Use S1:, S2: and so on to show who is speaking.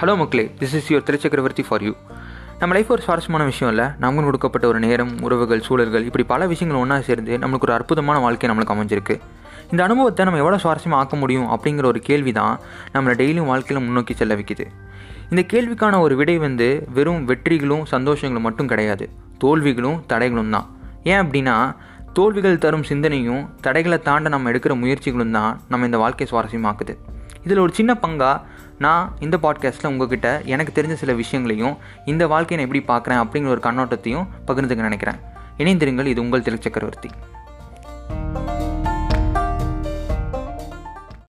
S1: Hello மக்களே. This is your Thiruchakravarthi for you நம்ம life ஒரு சுவாரஸ்யமான விஷயம் இல்லை. நமக்கு கொடுக்கப்பட்ட ஒரு நேரம் உறவுகள் சூழல்கள் இப்படி பல விஷயங்கள் ஒன்றா சேர்ந்து நம்மளுக்கு ஒரு அற்புதமான வாழ்க்கை நம்மளுக்கு அமைஞ்சிருக்கு. இந்த அனுபவத்தை நம்ம எவ்வளோ சுவாரஸ்யமாக ஆக்க முடியும் அப்படிங்கிற ஒரு கேள்வி தான் நம்மளை டெய்லியும் வாழ்க்கையில் முன்னோக்கி செல்ல வைக்குது. இந்த கேள்விக்கான ஒரு விடை வந்து வெறும் வெற்றிகளும் சந்தோஷங்களும் மட்டும் கிடையாது. தோல்விகளும் தடைகளும் தான். ஏன் அப்படின்னா தோல்விகள் தரும் சிந்தனையும் தடைகளை தாண்ட நம்ம எடுக்கிற முயற்சிகளும் தான் நம்ம இந்த வாழ்க்கையை சுவாரஸ்யமாக்குது. இதில் ஒரு சின்ன பங்காக நான் இந்த பாட்காஸ்ட்டில் உங்ககிட்ட எனக்கு தெரிஞ்ச சில விஷயங்களையும் இந்த வாழ்க்கையை நான் எப்படி பார்க்குறேன் அப்படிங்கிற ஒரு கண்ணோட்டத்தையும் பகிர்ந்துக்க நினைக்கிறேன். இணைந்திருங்கள் இது உங்கள் திரு சக்கரவர்த்தி.